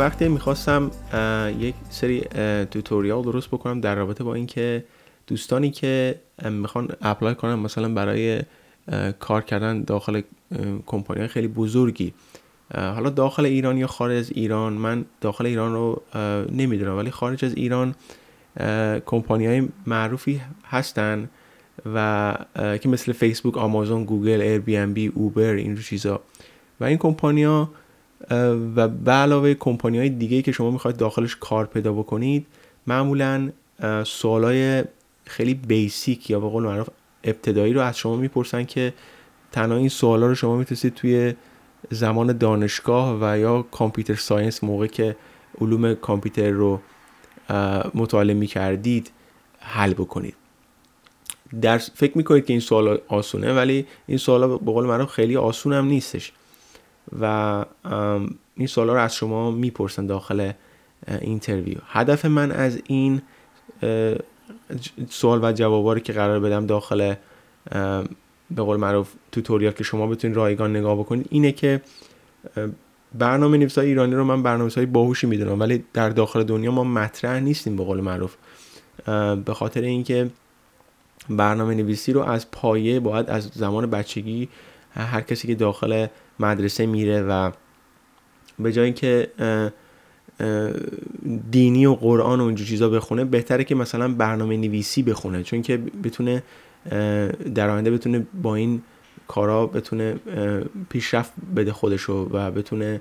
وقته می‌خواستم یک سری tutorial درست بکنم در رابطه با اینکه دوستانی که می‌خوان apply کنن مثلا برای کار کردن داخل کمپانی خیلی بزرگی. حالا داخل ایران یا خارج از ایران من داخل ایران رو نمی‌دونم ولی خارج از ایران کمپانی های معروفی هستن و که مثل فیسبوک آمازون گوگل ایر بی ان بی اوبر این چیزا. و این کمپانیا و به علاوه کمپانی های دیگه که شما می‌خواید داخلش کار پیدا بکنید معمولا سوالای خیلی بیسیک یا به قول معروف ابتدایی رو از شما می‌پرسن که تنها این سوالا رو شما می‌تونید توی زمان دانشگاه و یا کامپیوتر ساینس موقع که علوم کامپیوتر رو مطالعه می‌کردید حل بکنید. در فکر می‌کنید که این سوال آسونه ولی این سوال به قول معروف خیلی آسون هم نیستش. و این سوالا رو از شما می‌پرسن داخل interview. هدف من از این سوال و جوابا رو که قرار بدم داخل به قول معروف tutorial که شما بتونید رایگان نگاه بکنید اینه که برنامه نویسای ایرانی رو من برنامه نویسای باهوشی می‌دونم ولی در داخل دنیا ما مطرح نیستیم به قول معروف. به خاطر اینکه برنامه نویسی رو از پایه باید از زمان بچگی هر کسی که داخل مدرسه میره و به جای اینکه دینی و قرآن و اینجور چیزا بخونه بهتره که مثلا برنامه نویسی بخونه. چون که بتونه در آینده بتونه با این کارا بتونه پیشرفت بده خودشو و بتونه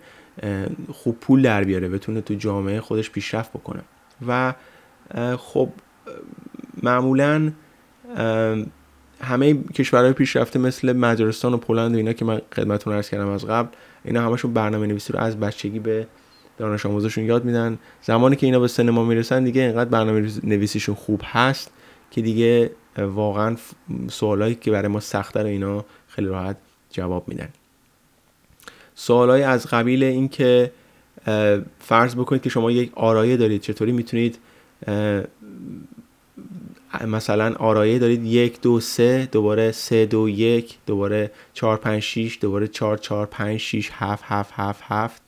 خوب پول در بیاره بتونه تو جامعه خودش پیشرفت بکنه. و خب معمولا همه کشورهای پیشرفته مثل مجارستان و پولند و اینا که من خدمتتون عرض کردم از قبل اینا همشون برنامه نویسی رو از بچگی به دانش آموزشون یاد میدن. زمانی که اینا به سینما می‌رسن دیگه اینقدر برنامه نویسیشون خوب هست که دیگه واقعا سوالایی که برای ما سخته رو اینا خیلی راحت جواب میدن. سوالای از قبیل این که فرض بکنید که شما یک آرایه دارید چطوری می‌تونید مثلا آرایه دارید یک دو سه دوباره سه دو یک دوباره چهار پنج شیش دوباره چهار چهار پنج شیش هفت هفت هفت هفت.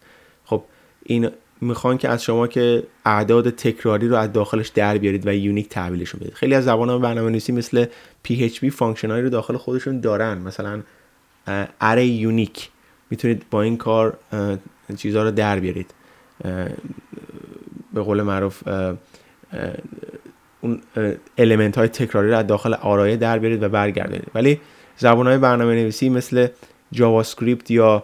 خب این می‌خوان که از شما که اعداد تکراری رو از داخلش در بیارید و unique تحویلشون بدید. خیلی از زبان برنامه نویسی مثل PHP function ایی رو داخل خودشون دارن. مثلا array unique. می‌تونید با این کار چیزها رو در بیارید. به قول معروف اون element های تکراری رو داخل آرایه در بیارید و برگردید ولی زبان های برنامه نویسی مثل جاوا اسکریپت یا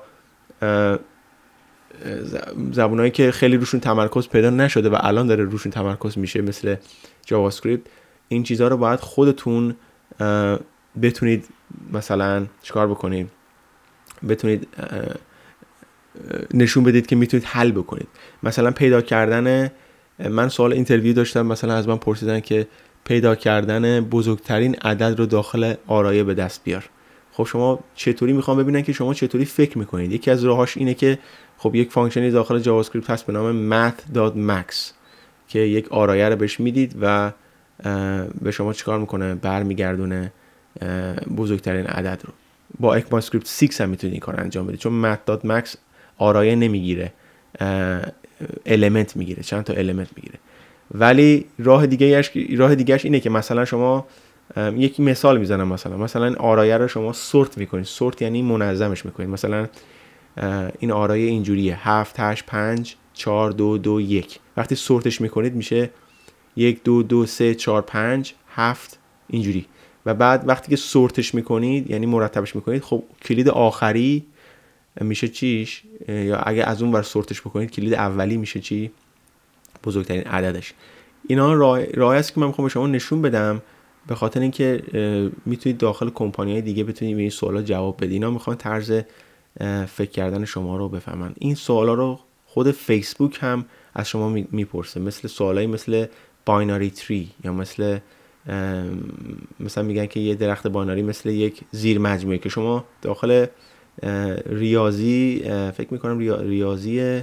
زبونهایی که خیلی روشون تمرکز پیدا نشده و الان داره روشون تمرکز میشه مثل جاوا اسکریپت این چیزها رو باید خودتون بتونید مثلا چیکار بکنید؟ بتونید نشون بدید که می‌تونید حل بکنید. مثلا پیدا کردن من سوال interview داشتم مثلا از من پرسیدن که پیدا کردن بزرگترین عدد رو داخل آرایه به دست بیار. خب شما چطوری می‌خوام ببینن که شما چطوری فکر می‌کنید؟ یکی از راهاش اینه که خب یک function ی داخل جاوا اسکریپت هست به نام math.max که یک آرایه رو بهش می‌دید و به شما چیکار می‌کنه؟ برمیگردونه بزرگترین عدد رو. با اکماسکریپت 6 هم می‌تونید این کار انجام بدید چون math.max آرایه نمی‌گیره. element می‌گیره چند تا element می‌گیره. ولی راه دیگه راه دیگهش اینه که مثلا شما یکی مثال می‌زنم مثلا. مثلا آرایه رو شما sort می‌کنید. sort یعنی منظمش می‌کنید. مثلا این آرایه اینجوریه. 7 8 5 4 2 2 1 وقتی sort ش می‌کنید میشه 1 2 2 3 4 5 7 اینجوری. و بعد وقتی که سورتش می‌کنید یعنی مرتبش می‌کنید خب کلید آخری میشه چیش؟ یا اگه از اون ور سورتش بکنید کلید اولی میشه چی؟ بزرگترین عددش. اینا راه است که من می‌خوام به شما نشون بدم به خاطر اینکه می‌تونید داخل کمپانی های دیگه بتونید به این سوالا جواب بدید. اینا می‌خوان طرز فکر کردن شما رو بفهمن. این سوالا رو خود فیسبوک هم از شما می‌پرسه. مثل سوالایی مثل بایناری تری یا مثل مثلا میگن که یه درخت بایناری مثل یک زیر مجموعه که شما داخل ریاضی فکر می‌کنم ریاضی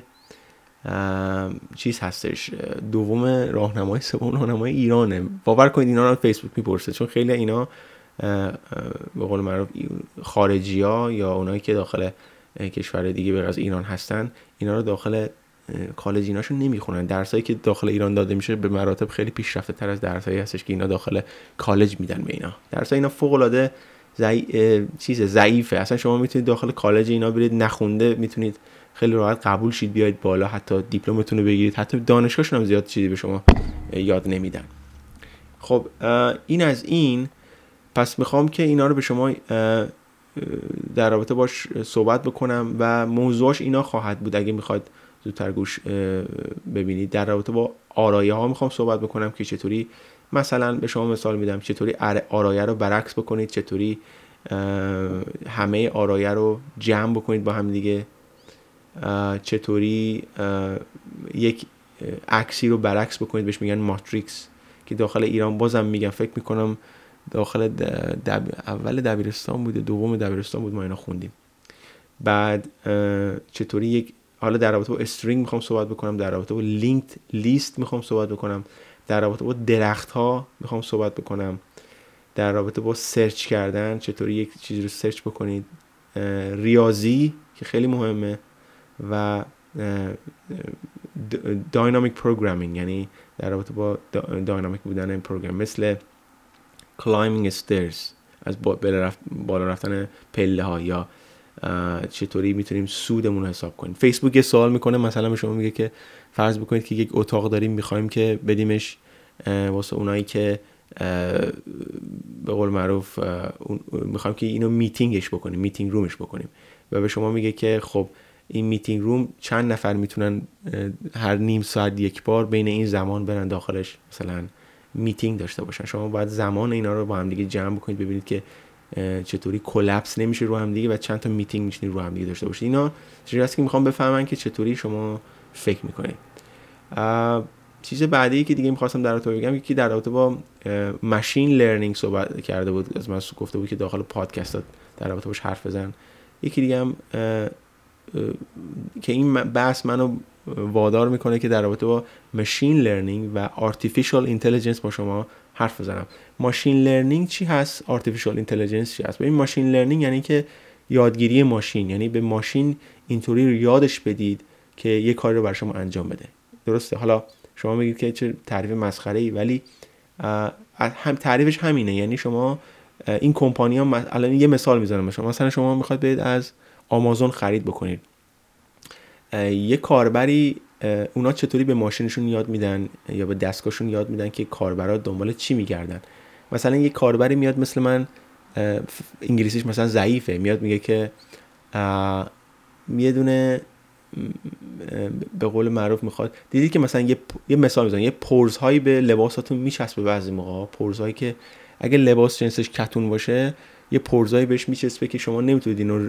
چیز هستش. دوم راهنمای سوم راهنمای ایرانه. باور کنید اینا رو فیسبوک می‌پرسه چون خیلی اینا به قول معروف خارجی ها یا اونایی که داخل کشور دیگه به از ایران هستن اینا رو داخل کالج ایناشو نمی‌خونن. درسایی که داخل ایران داده میشه به مراتب خیلی پیشرفته تر از درسایی هستش که اینا داخل کالج میدن به اینا. درسای اینا فوق العاده ضعیف چیز ضعیفه. اصلا شما می‌تونید داخل کالج اینا برید نخونده می‌تونید خیلی راحت قبول شید بیاید بالا. حتی دیپلمتون رو بگیرید. حتی دانشگاهشون هم زیاد چیزی به شما یاد نمیدن. خب این از این. پس می‌خوام که اینا رو به شما در رابطه باش صحبت بکنم و موضوعش اینا خواهد بود. اگه می‌خواد زودتر گوش ببینید. در رابطه با آرایه ها می‌خوام صحبت بکنم که چطوری مثلا به شما مثال میدم چطوری آرایه رو برعکس بکنید چطوری همه آرایه رو جمع بکنید با هم دیگه. چطوری یک عکسی رو برعکس بکنید بهش میگن ماتریکس که داخل ایران بازم میگم فکر می‌کنم داخل دب... اول دبیرستان بوده دوم دبیرستان بود ما اینا خوندیم. بعد چطوری یک حالا در رابطه با string می‌خوام صحبت بکنم در رابطه با linked list می‌خوام صحبت بکنم. در رابطه با درخت ها می‌خوام صحبت بکنم. در رابطه با search کردن چطوری یک چیزی رو search بکنید. ریاضی که خیلی مهمه و dynamic programming یعنی در رابطه با dynamic بودن program مثل climbing stairs از بالا رفتن پله ها یا چطوری می‌تونیم سودمون رو حساب کنیم. فیسبوک یه سوال می‌کنه مثلا به شما میگه که فرض بکنید که یک اتاق داریم می‌خوایم که بدیمش واسه اونایی که به قول معروف می‌خوایم که اینو میتینگش بکنیم meeting room ش بکنیم. و به شما میگه که خب این meeting room چند نفر می‌تونن هر نیم ساعت یک بار بین این زمان برن داخلش مثلا میتینگ داشته باشن. شما باید زمان اینا رو با هم دیگه جمع بکنید ببینید که چطوری collapse نمیشه رو هم دیگه و چند تا میتینگ میشینید رو هم دیگه داشته باشید اینا چیزی هست که می‌خوام بفهمن که چطوری شما فکر می‌کنید. چیز بعدی که دیگه می‌خواستم در رابطه بگم یکی در رابطه با machine learning صحبت کرده بود از من گفته بود که داخل پادکست در رابطه باش حرف بزن. یکی دیگه هم که این بحث منو وادار می‌کنه که در رابطه با machine learning و artificial intelligence با شما حرف بزنم. machine learning چی هست؟ artificial intelligence چی هست؟ این machine learning یعنی که یادگیری ماشین یعنی به ماشین اینطوری یادش بدید که یه کاری رو بر شما انجام بده. درسته؟ حالا شما میگید که چه تعریف مسخره ای ولی هم تعریفش همینه. یعنی شما این کمپانی ها الان یه مثال می‌زنم. شما مثلا شما می‌خواد برید از آمازون خرید بکنید. یه کاربری اونا چطوری به ماشینشون یاد میدن؟ یا به دستگاهشون یاد میدن که کاربرا دنبال چی میگردن؟ مثلا یه کاربری میاد مثل من انگلیسیش مثلا ضعیفه. میاد میگه که یه به قول معروف می‌خواد. دیدید که مثلا یه, مثال می‌زنم. یه پرزهایی به لباساتون میچسبه بعضی موقع پرزهایی که اگه لباس جنسش کتون باشه یه پرزایی بهش میچسبه که شما نمی‌تونید اینو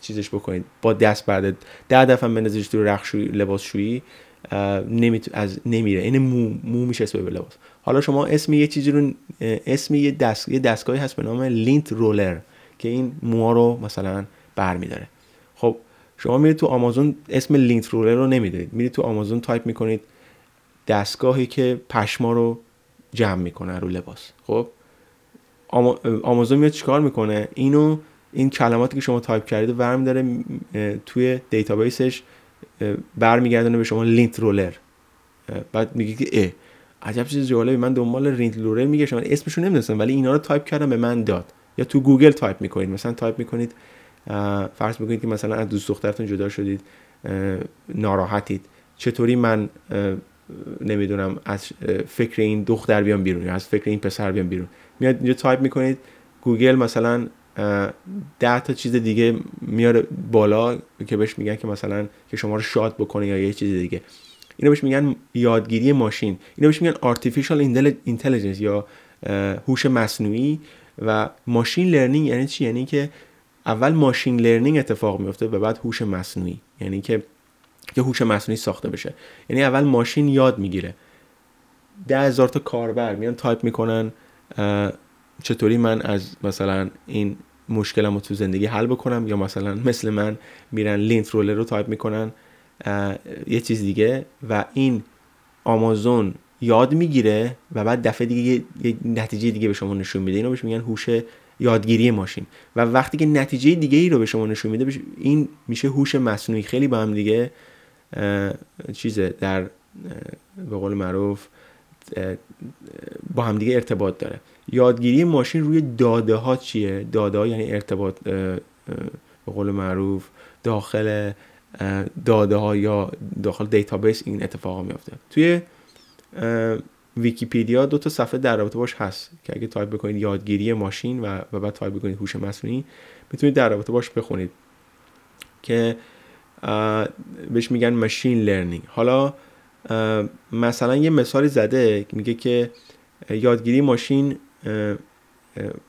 چیزش بکنید. با دست برده. ده دفعه بندازیش تو رخشویی لباس شویی نمیت... از نمیره. این مو مو میچسبه به لباس. حالا شما اسم یه چیزی رو اسم یه دست یه دستگاهی هست به نام lint roller که این موها رو مثلا برمیداره. خب شما میرید تو آمازون اسم lint roller رو نمیدارید میرید تو آمازون تایپ می‌کنید دستگاهی که پشما رو جمع می‌کنه رو لباس. خب؟ آمازون میاد چیکار می‌کنه؟ اینو این کلماتی که شما تایپ کردید ورم داره توی دیتابیسش برمیگردونه به شما lint roller. بعد میگه که اه عجب چیز جالبی من دنبال lint roller میگه شما اسمشو نمی‌دونستم ولی اینا رو تایپ کردم به من داد. یا تو گوگل تایپ می‌کنید مثلا تایپ می‌کنید فرض می‌کنید که مثلا از دوست دخترتون جدا شدید ناراحتید. چطوری من نمی‌دونم از فکر این دختر بیام بیرون یا از فکر این پسر بیام بیرون؟ میاد اینجا تایپ می‌کنید گوگل مثلا ده تا چیز دیگه میاره بالا که بهش میگن که مثلا که شما رو شاد بکنه یا یه چیز دیگه. اینو بهش میگن یادگیری ماشین. اینو بهش میگن artificial intelligence یا هوش مصنوعی و machine learning یعنی چی؟ یعنی که اول machine learning اتفاق میفته و بعد هوش مصنوعی. یعنی که که هوش مصنوعی ساخته بشه. یعنی اول ماشین یاد می‌گیره. ده هزار تا کاربر میان تایپ می‌کنن. چطوری من از مثلا این مشکلم رو تو زندگی حل بکنم؟ یا مثلا مثل من میرن lint roller رو تایپ می‌کنن یه چیز دیگه و این آمازون یاد می‌گیره و بعد دفعه دیگه یه نتیجه دیگه به شما نشون میده. اینو بهش میگن هوش یادگیری ماشین. و وقتی که نتیجه دیگه ای رو به شما نشون میده این میشه هوش مصنوعی. خیلی با هم دیگه چیزه در به قول معروف با همدیگه ارتباط داره. یادگیری ماشین روی داده ها چیه؟ داده ها یعنی ارتباط به قول معروف داخل داده ها یا داخل دیتابیس این اتفاق میافته. توی ویکیپیدیا دو تا صفحه در رابطه باش هست که اگه تایپ بکنید یادگیری ماشین و, و بعد تایپ بکنید هوش مصنوعی می‌تونید در رابطه باش بخونید که بهش میگن machine learning حالا مثلا یه مثالی زده میگه که یادگیری ماشین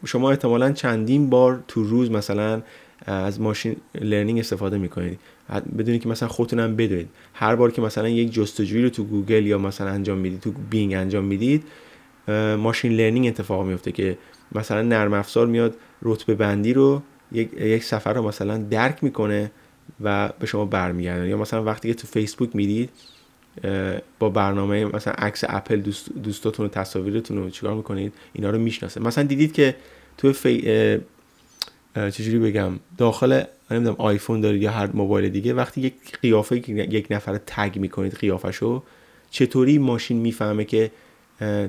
شما احتمالا چندین بار تو روز مثلا از machine learning استفاده می‌کنید. بدونید که مثلا خودتونم بدونید. هر بار که مثلا یک جستجویی رو تو گوگل یا مثلا انجام می‌دید تو بینگ انجام می‌دید machine learning اتفاق میفته که مثلا نرم افزار میاد رتبه بندی رو یک, یک سفر رو مثلا درک می‌کنه و به شما برمیگردونه یا مثلا وقتی که تو فیسبوک می‌دید با برنامه مثلا عکس اپل دوست دوستاتون و تصاویرتون رو چیکار می‌کنید؟ اینا رو می‌شناسه. مثلا دیدید که تو فی... چجوری بگم؟ داخل نمی‌دونم آیفون دارید یا هر موبایل دیگه وقتی یک قیافه یک نفر tag می‌کنید قیافشو چطوری ماشین می‌فهمه که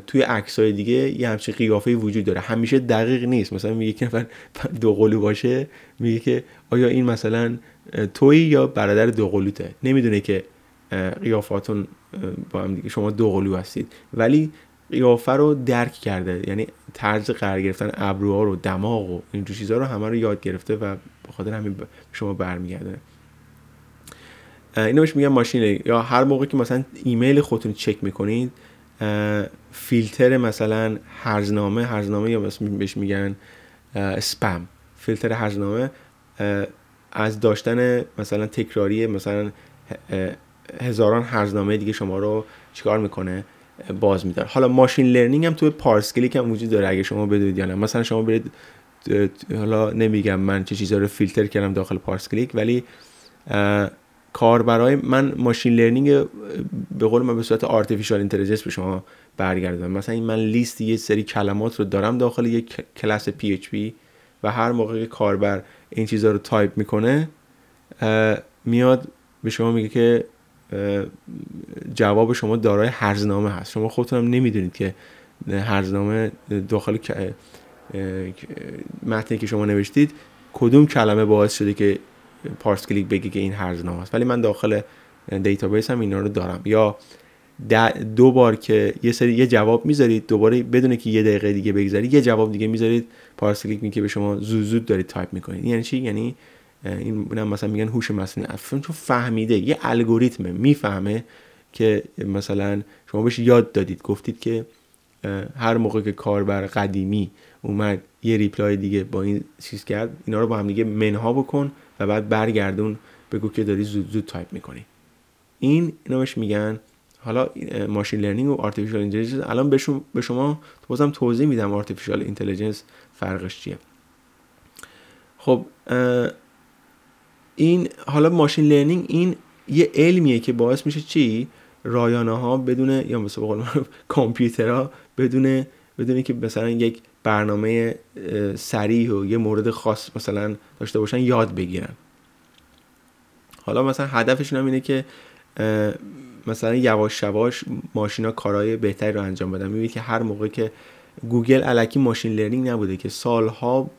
توی عکس های دیگه یه همچین قیافه وجود داره؟ همیشه دقیق نیست. مثلا میگه یک نفر دو قلو باشه میگه که آیا این مثلا توی یا برادر دو قلوته؟ نمی‌دونه که قیافاتون با هم دیگه. شما دو قلو هستید. ولی قیافه رو درک کرده. یعنی طرز قرار گرفتن ابروها رو دماغ و اینجور چیزها رو همه رو یاد گرفته و به خاطر همین شما برمیگرده. اینو بهش میگن ماشین یا هر موقع که مثلا ایمیل خودتون چک می‌کنید فیلتر مثلا هرزنامه هرزنامه یا بهش میگن سپم. فیلتر هرزنامه از داشتن مثلا تکراری مثلا هزاران هرزنامه دیگه شما رو چیکار می‌کنه؟ باز میداره. حالا machine learning هم توی پارس کلیک هم وجود داره اگه شما بدونید یا مثلا شما برید حالا نمیگم من چه چیزا رو فیلتر کردم داخل پارس کلیک ولی کار برای من machine learning به قول من به صورت artificial intelligence به شما برگردم مثلا این من لیست یه سری کلمات رو دارم داخل یک کلاس PHP و هر موقع که کاربر این چیزها رو تایپ می‌کنه میاد به شما میگه که جواب شما دارای هرزنامه هست. شما خودتون نمی‌دونید که هرزنامه داخل متنی که شما نوشتید کدوم کلمه باعث شده که پارس کلیک بگه که این هرزنامه است ولی من داخل دیتابیس هم اینا رو دارم. یا دو بار که یه سری یه جواب می‌ذارید دوباره بدونه که یه دقیقه دیگه بگذارید یه جواب دیگه می‌ذارید پارس کلیک میگه به شما زود زود دارید تایپ می‌کنید. یعنی چی؟ یعنی این مثلا میگن هوش مصنوعی. چون فهمیده یه الگوریتمه می‌فهمه که مثلا شما بهش یاد دادید. گفتید که هر موقع که کاربر قدیمی اومد یه reply دیگه با این چیز کرد اینا رو با هم دیگه منها بکن و بعد برگردون بگو که داری زود زود تایپ می‌کنی. این بهش میگن. حالا machine learning و artificial intelligence الان به شما بازم توضیح میدم artificial intelligence فرقش چیه. خب این حالا machine learning این یه علمیه که باعث میشه چی؟ رایانه ها بدون یا مثلا بقول کامپیوترها بدون بدون که مثلا یک برنامه سریع و یه مورد خاص مثلا داشته باشن یاد بگیرن. حالا مثلا هدفشون هم اینه که مثلا یواش یواش ماشینا کارهای بهتری رو انجام بدن. می‌بینید که هر موقع که گوگل الکی machine learning نبوده که سالها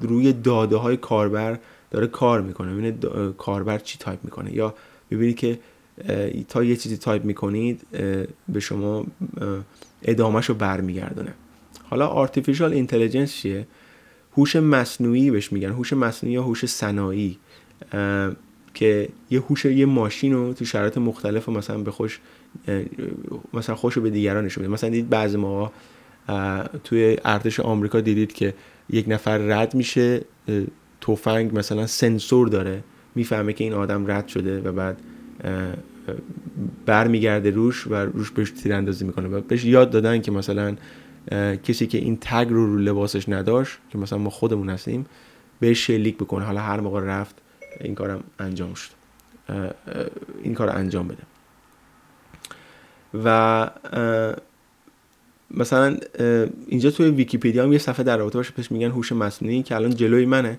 روی داده های کاربر داره کار می‌کنه. ببینید کاربر چی تایپ می‌کنه. یا ببینید که تا یه چیزی تایپ می‌کنید به شما ادامهش رو برمیگردونه. حالا artificial intelligence چیه؟ هوش مصنوعی بهش میگن. هوش مصنوعی یا هوش صناعی که یه هوش یه ماشین رو تو شرایط مختلف مثلا به خوش مثلا خوش به دیگران نشون مثلا دید بعضی موقع توی ارتش آمریکا دیدید که یک نفر رد میشه تفنگ مثلا سنسور داره می‌فهمه که این آدم رد شده و بعد برمیگرده روش و روش بهش تیراندازی می‌کنه و بهش یاد دادن که مثلا کسی که این تگ رو رو لباسش نداشت که مثلا ما خودمون هستیم بهش شلیک بکنه. حالا هر موقع رفت این کارم انجام شد. این کار انجام بده. و مثلا اینجا توی ویکیپدیا هم یه صفحه در رابطه باشه پیش میگن هوش مصنوعی که الان جلوی منه.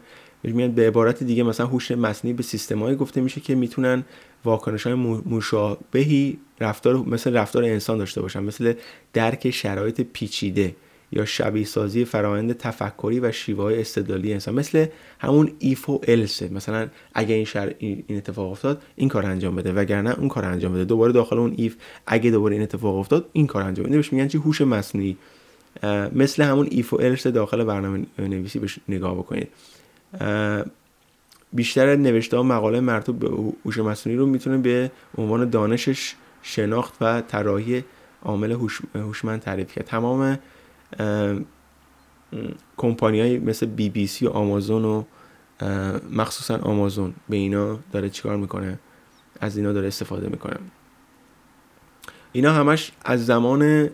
میگن به عبارت دیگه مثلا هوش مصنوعی به سیستمایی گفته میشه که می‌تونن واکنش های مشابهی رفتار مثل رفتار انسان داشته باشن. مثل درک شرایط پیچیده یا شبیه سازی فرایند تفکری و شیوه های استدلالی انسان. مثل همون if و else مثلا اگه این شر این اتفاق افتاد این کار انجام بده. وگرنه اون کار انجام بده. دوباره داخل اون if اگه دوباره این اتفاق افتاد این کار انجام بده. بهش میگن چی؟ هوش مصنوعی. مثل همون ایف و السه داخل برنامه نویسی بهش نگاه بکنید. بیشتر نوشته ها مقاله مرتوب به هوش مصنوعی رو می‌تونه به عنوان دانشش شناخت و طراحی عامل هوشمند تعریف کرد. تمام کمپانی مثل بی بی سی و آمازون و مخصوصا آمازون به اینا داره چیکار می‌کنه؟ از اینا داره استفاده می‌کنه. اینا همش از زمان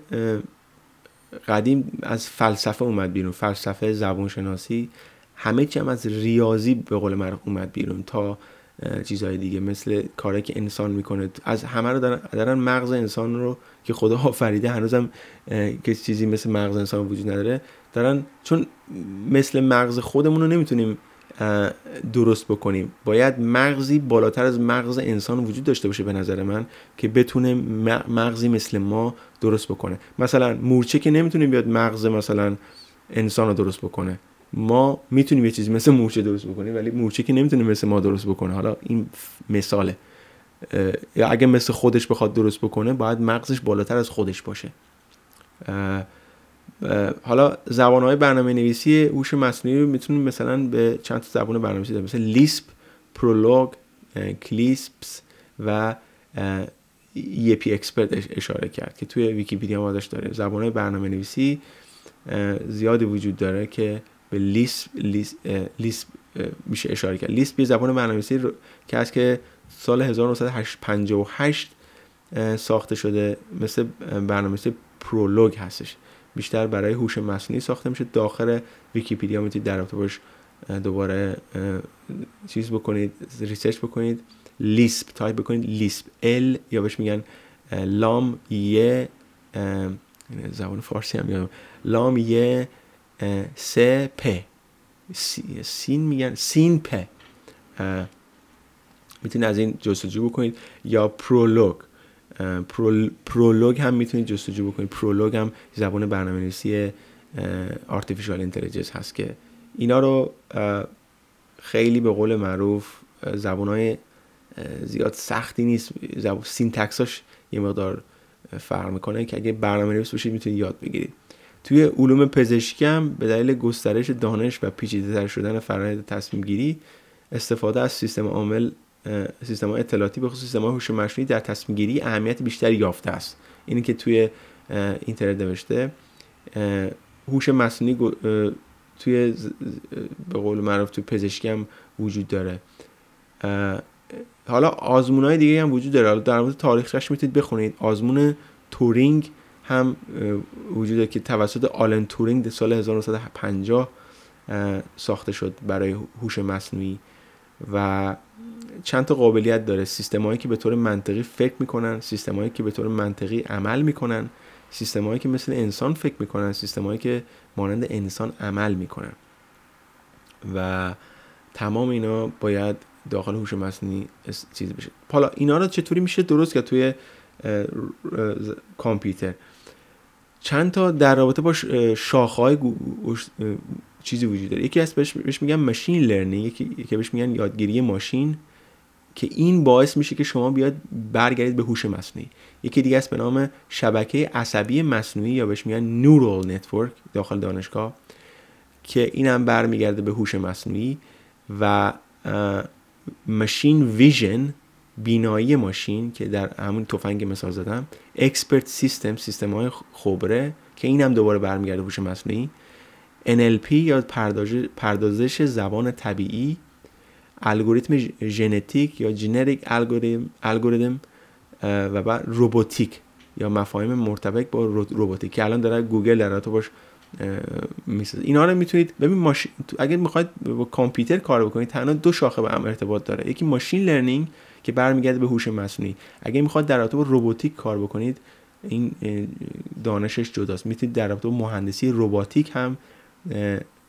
قدیم از فلسفه اومد بیرون. فلسفه زبون شناسی همه چی هم از ریاضی به قول معروف اومد بیرون تا چیزهای دیگه مثل کاری که انسان می‌کنه. از همه رو دارن, دارن مغز انسان رو که خدا آفریده هنوزم که چیزی مثل مغز انسان وجود نداره دارن چون مثل مغز خودمون رو نمی‌تونیم درست بکنیم. باید مغزی بالاتر از مغز انسان وجود داشته باشه به نظر من که بتونه مغزی مثل ما درست بکنه. مثلا مورچه که نمی‌تونه بیاد مغز مثلا انسان رو درست بکنه. ما می‌تونیم یه چیزی مثل مورچه درست بکنیم ولی مورچه که نمی‌تونه مثل ما درست بکنه. حالا این مثاله. یا اگه مثل خودش بخواد درست بکنه باید مغزش بالاتر از خودش باشه. حالا زبان های برنامه نویسی هوش مصنوعی رو می‌تونیم مثلا به چند تا زبان برنامه نویسی مثل Lisp Prolog CLIPS و VP-Expert اشاره کرد که توی ویکیپیدیا ما داشت داره زبان های برنامه نویسی زیادی وجود داره که به Lisp, Lisp, میشه اشاره کرد. Lisp یه زبان برنامه‌نویسی که از که سال 1958 ساخته شده. مثل برنامه‌نویسی Prolog هستش. بیشتر برای هوش مصنوعی ساخته میشه. داخل ویکیپیدیا می‌تونید در رابطه باش دوباره چیز بکنید research بکنید. Lisp تایپ بکنید. Lisp. L یا بهش میگن لام یه زبان فارسی هم یادم. لام یه سه پ سین میگن سین پ می‌تونید از این جستجو بکنید. یا Prolog. Prolog هم می‌تونید جستجو بکنید. Prolog هم زبان برنامه نویسی artificial intelligence هست که اینا رو خیلی به قول معروف زبان های زیاد سختی نیست. زبان syntax اش یه مقدار فرق می‌کنه که اگه برنامه نویس باشید می‌تونید یاد بگیرید. توی علوم پزشکی هم به دلیل گسترش دانش و پیچیده تر شدن فرآیند تصمیم گیری استفاده از سیستم عامل سیستم اطلاعاتی به خصوص سیستم هوش مصنوعی در تصمیم گیری اهمیت بیشتری یافته است. اینی که توی اینترنت نوشته هوش مصنوعی توی به قول معروف توی پزشکی هم وجود داره. حالا آزمون های دیگه هم وجود داره. حالا در مورد تاریخش می‌تونید بخونید. آزمون تورینگ هم وجود داره که توسط آلن تورینگ در سال 1950 ساخته شد برای هوش مصنوعی و چند تا قابلیت داره. سیستمایی که به طور منطقی فکر می‌کنن سیستمایی که به طور منطقی عمل می‌کنن سیستمایی که مثل انسان فکر می‌کنن سیستمایی که مانند انسان عمل می‌کنن. و تمام اینا باید داخل هوش مصنوعی چیز بشه. حالا اینا رو چطوری میشه درست که توی کامپیوتر؟ چند تا در رابطه با شاخه‌های چیزی وجود داره. یکی از بهش, میگن machine learning یکی که بهش میگن یادگیری ماشین که این باعث میشه که شما بیاد برگردید به هوش مصنوعی. یکی دیگه است به نام شبکه عصبی مصنوعی یا بهش میگن neural network داخل دانشگاه که این هم برمیگرده به هوش مصنوعی و machine vision بینایی ماشین که در همون تفنگ مثال زدم expert system سیستم های خبره که این هم دوباره برمیگرده هوش مصنوعی NLP یا پردازش زبان طبیعی الگوریتم ژنتیک یا genetic algorithm و بعد روباتیک یا مفاهیم مرتبط با روباتیک که الان داره گوگل در تو باش می‌سازه. اینا رو می‌تونید ببین ماشین اگر می‌خواید با کامپیوتر کار بکنید تنها دو شاخه به هم ارتباط داره. یکی machine learning که برمیگرده به هوش مصنوعی. اگه می‌خواد در رابطه با روباتیک کار بکنید این دانشش جداست. می‌تونید در رابطه با مهندسی روباتیک هم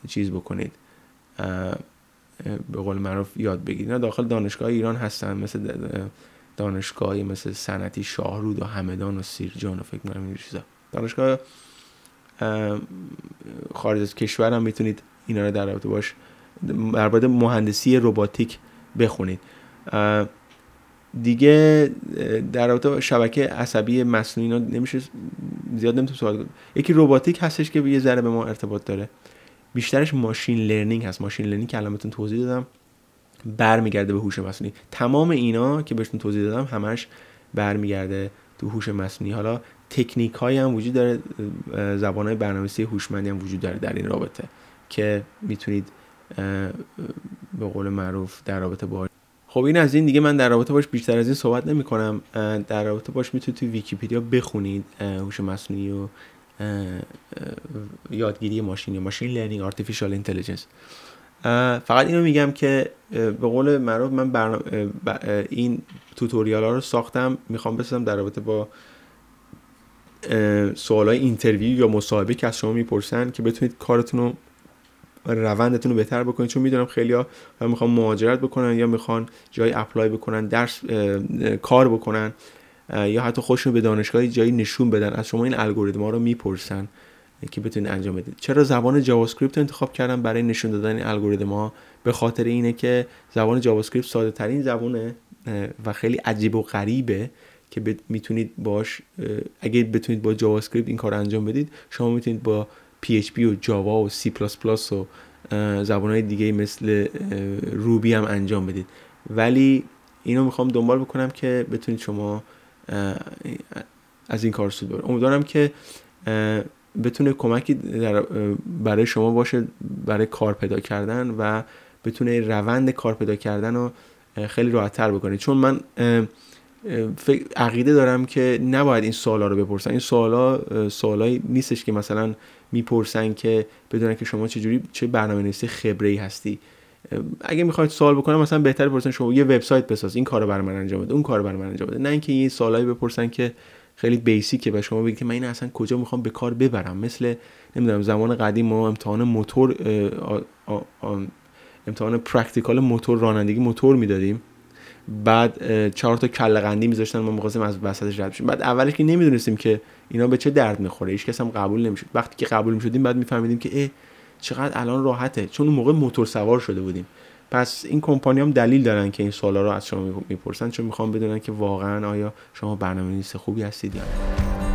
چیز بکنید. به قول معروف یاد بگیرید. اینا داخل دانشگاه ایران هستن مثل دانشگاهی مثل سنتی شاهرود و همدان و سیرجان و فکر می‌کنم این چیزا. دانشگاه خارج از کشور هم می‌تونید اینا رو در رابطه باش در مهندسی رباتیک بخونید. دیگه در رابطه شبکه عصبی مصنوعی اینا نمیشه زیاد نمی‌تونم سوال کنم. یکی رباتیک هستش که یه ذره به ما ارتباط داره. بیشترش machine learning هست. machine learning که الان توضیح دادم برمیگرده به هوش مصنوعی. تمام اینا که بهتون توضیح دادم همش برمیگرده تو هوش مصنوعی. حالا تکنیک هایی هم وجود داره زبان های برنامه‌نویسی هوشمندی هم وجود داره در این رابطه که می‌تونید به قول معروف در رابطه با خب این از این دیگه من در رابطه باش بیشتر از این صحبت نمی کنم در رابطه باش می‌تونید توی ویکیپدیا بخونید هوش مصنوعی و یادگیری ماشینی machine learning artificial intelligence. فقط اینو میگم که به قول معروف من برنامه این tutorial ها رو ساختم. می‌خوام بسازم در رابطه با سوال های interview یا مصاحبه که از شما می‌پرسن که بتونید کارتون رو روندتون رو بهتر بکنید. چون می‌دونم خیلی ها می‌خوان مهاجرت بکنن یا می‌خوان جای apply بکنن درس کار بکنن یا حتی خودشون به دانشگاهی جایی نشون بدن. از شما این الگوریتم ها رو می‌پرسن که بتونید انجام بدید. چرا زبان JavaScript انتخاب کردم برای نشون دادن این الگوریتم ها؟ به خاطر اینه که زبان JavaScript ساده ترین زبانه و خیلی عجیب و غریبه که می‌تونید باش اگه بتونید با جاوا اسکریپت این کار انجام بدید شما می‌تونید با PHP و جاوا و C++ و زبانهای دیگه مثل روبی هم انجام بدید. ولی اینو می‌خوام دنبال بکنم که بتونید شما از این کار سود ببرید. امیدوارم که بتونه کمکی برای شما باشه برای کار پیدا کردن و بتونه روند کار پیدا کردن رو خیلی راحت تر بکنه. چون من عقیده دارم که نباید این سوالا رو بپرسن. این سوالا سوالایی نیستش که مثلا می‌پرسن که بدونن که شما چجوری چه برنامه نویسی خبره ای هستی. اگه می‌خواید سوال بکنم مثلا بهتر بپرسن شما یه وبسایت بساز این کارو برای من انجام بده اون کارو برای من انجام بده. نه اینکه این سوالایی بپرسن که خیلی بیسیکه و شما بگید که من این اصلا کجا می‌خوام به کار ببرم. مثل نمی‌دونم زمان قدیم ما امتحان موتور امتحان practical موتور رانندگی موتور می‌دادیم. بعد چهار تا کله قندی میذاشتن ما می‌خواستیم از وسطش رد بشیم. بعد اولش که نمی‌دونستیم که اینا به چه درد می‌خوره؟ هیچ کس هم قبول نمی‌شد. وقتی که قبول می‌شدیم بعد میفهمیدیم که اه چقدر الان راحته. چون اون موقع موتور سوار شده بودیم. پس این کمپانی هم دلیل دارن که این سوالا رو از شما می‌پرسن چون می‌خوان بدونن که واقعا آیا شما برنامه‌نویس خوبی هستید یا نه.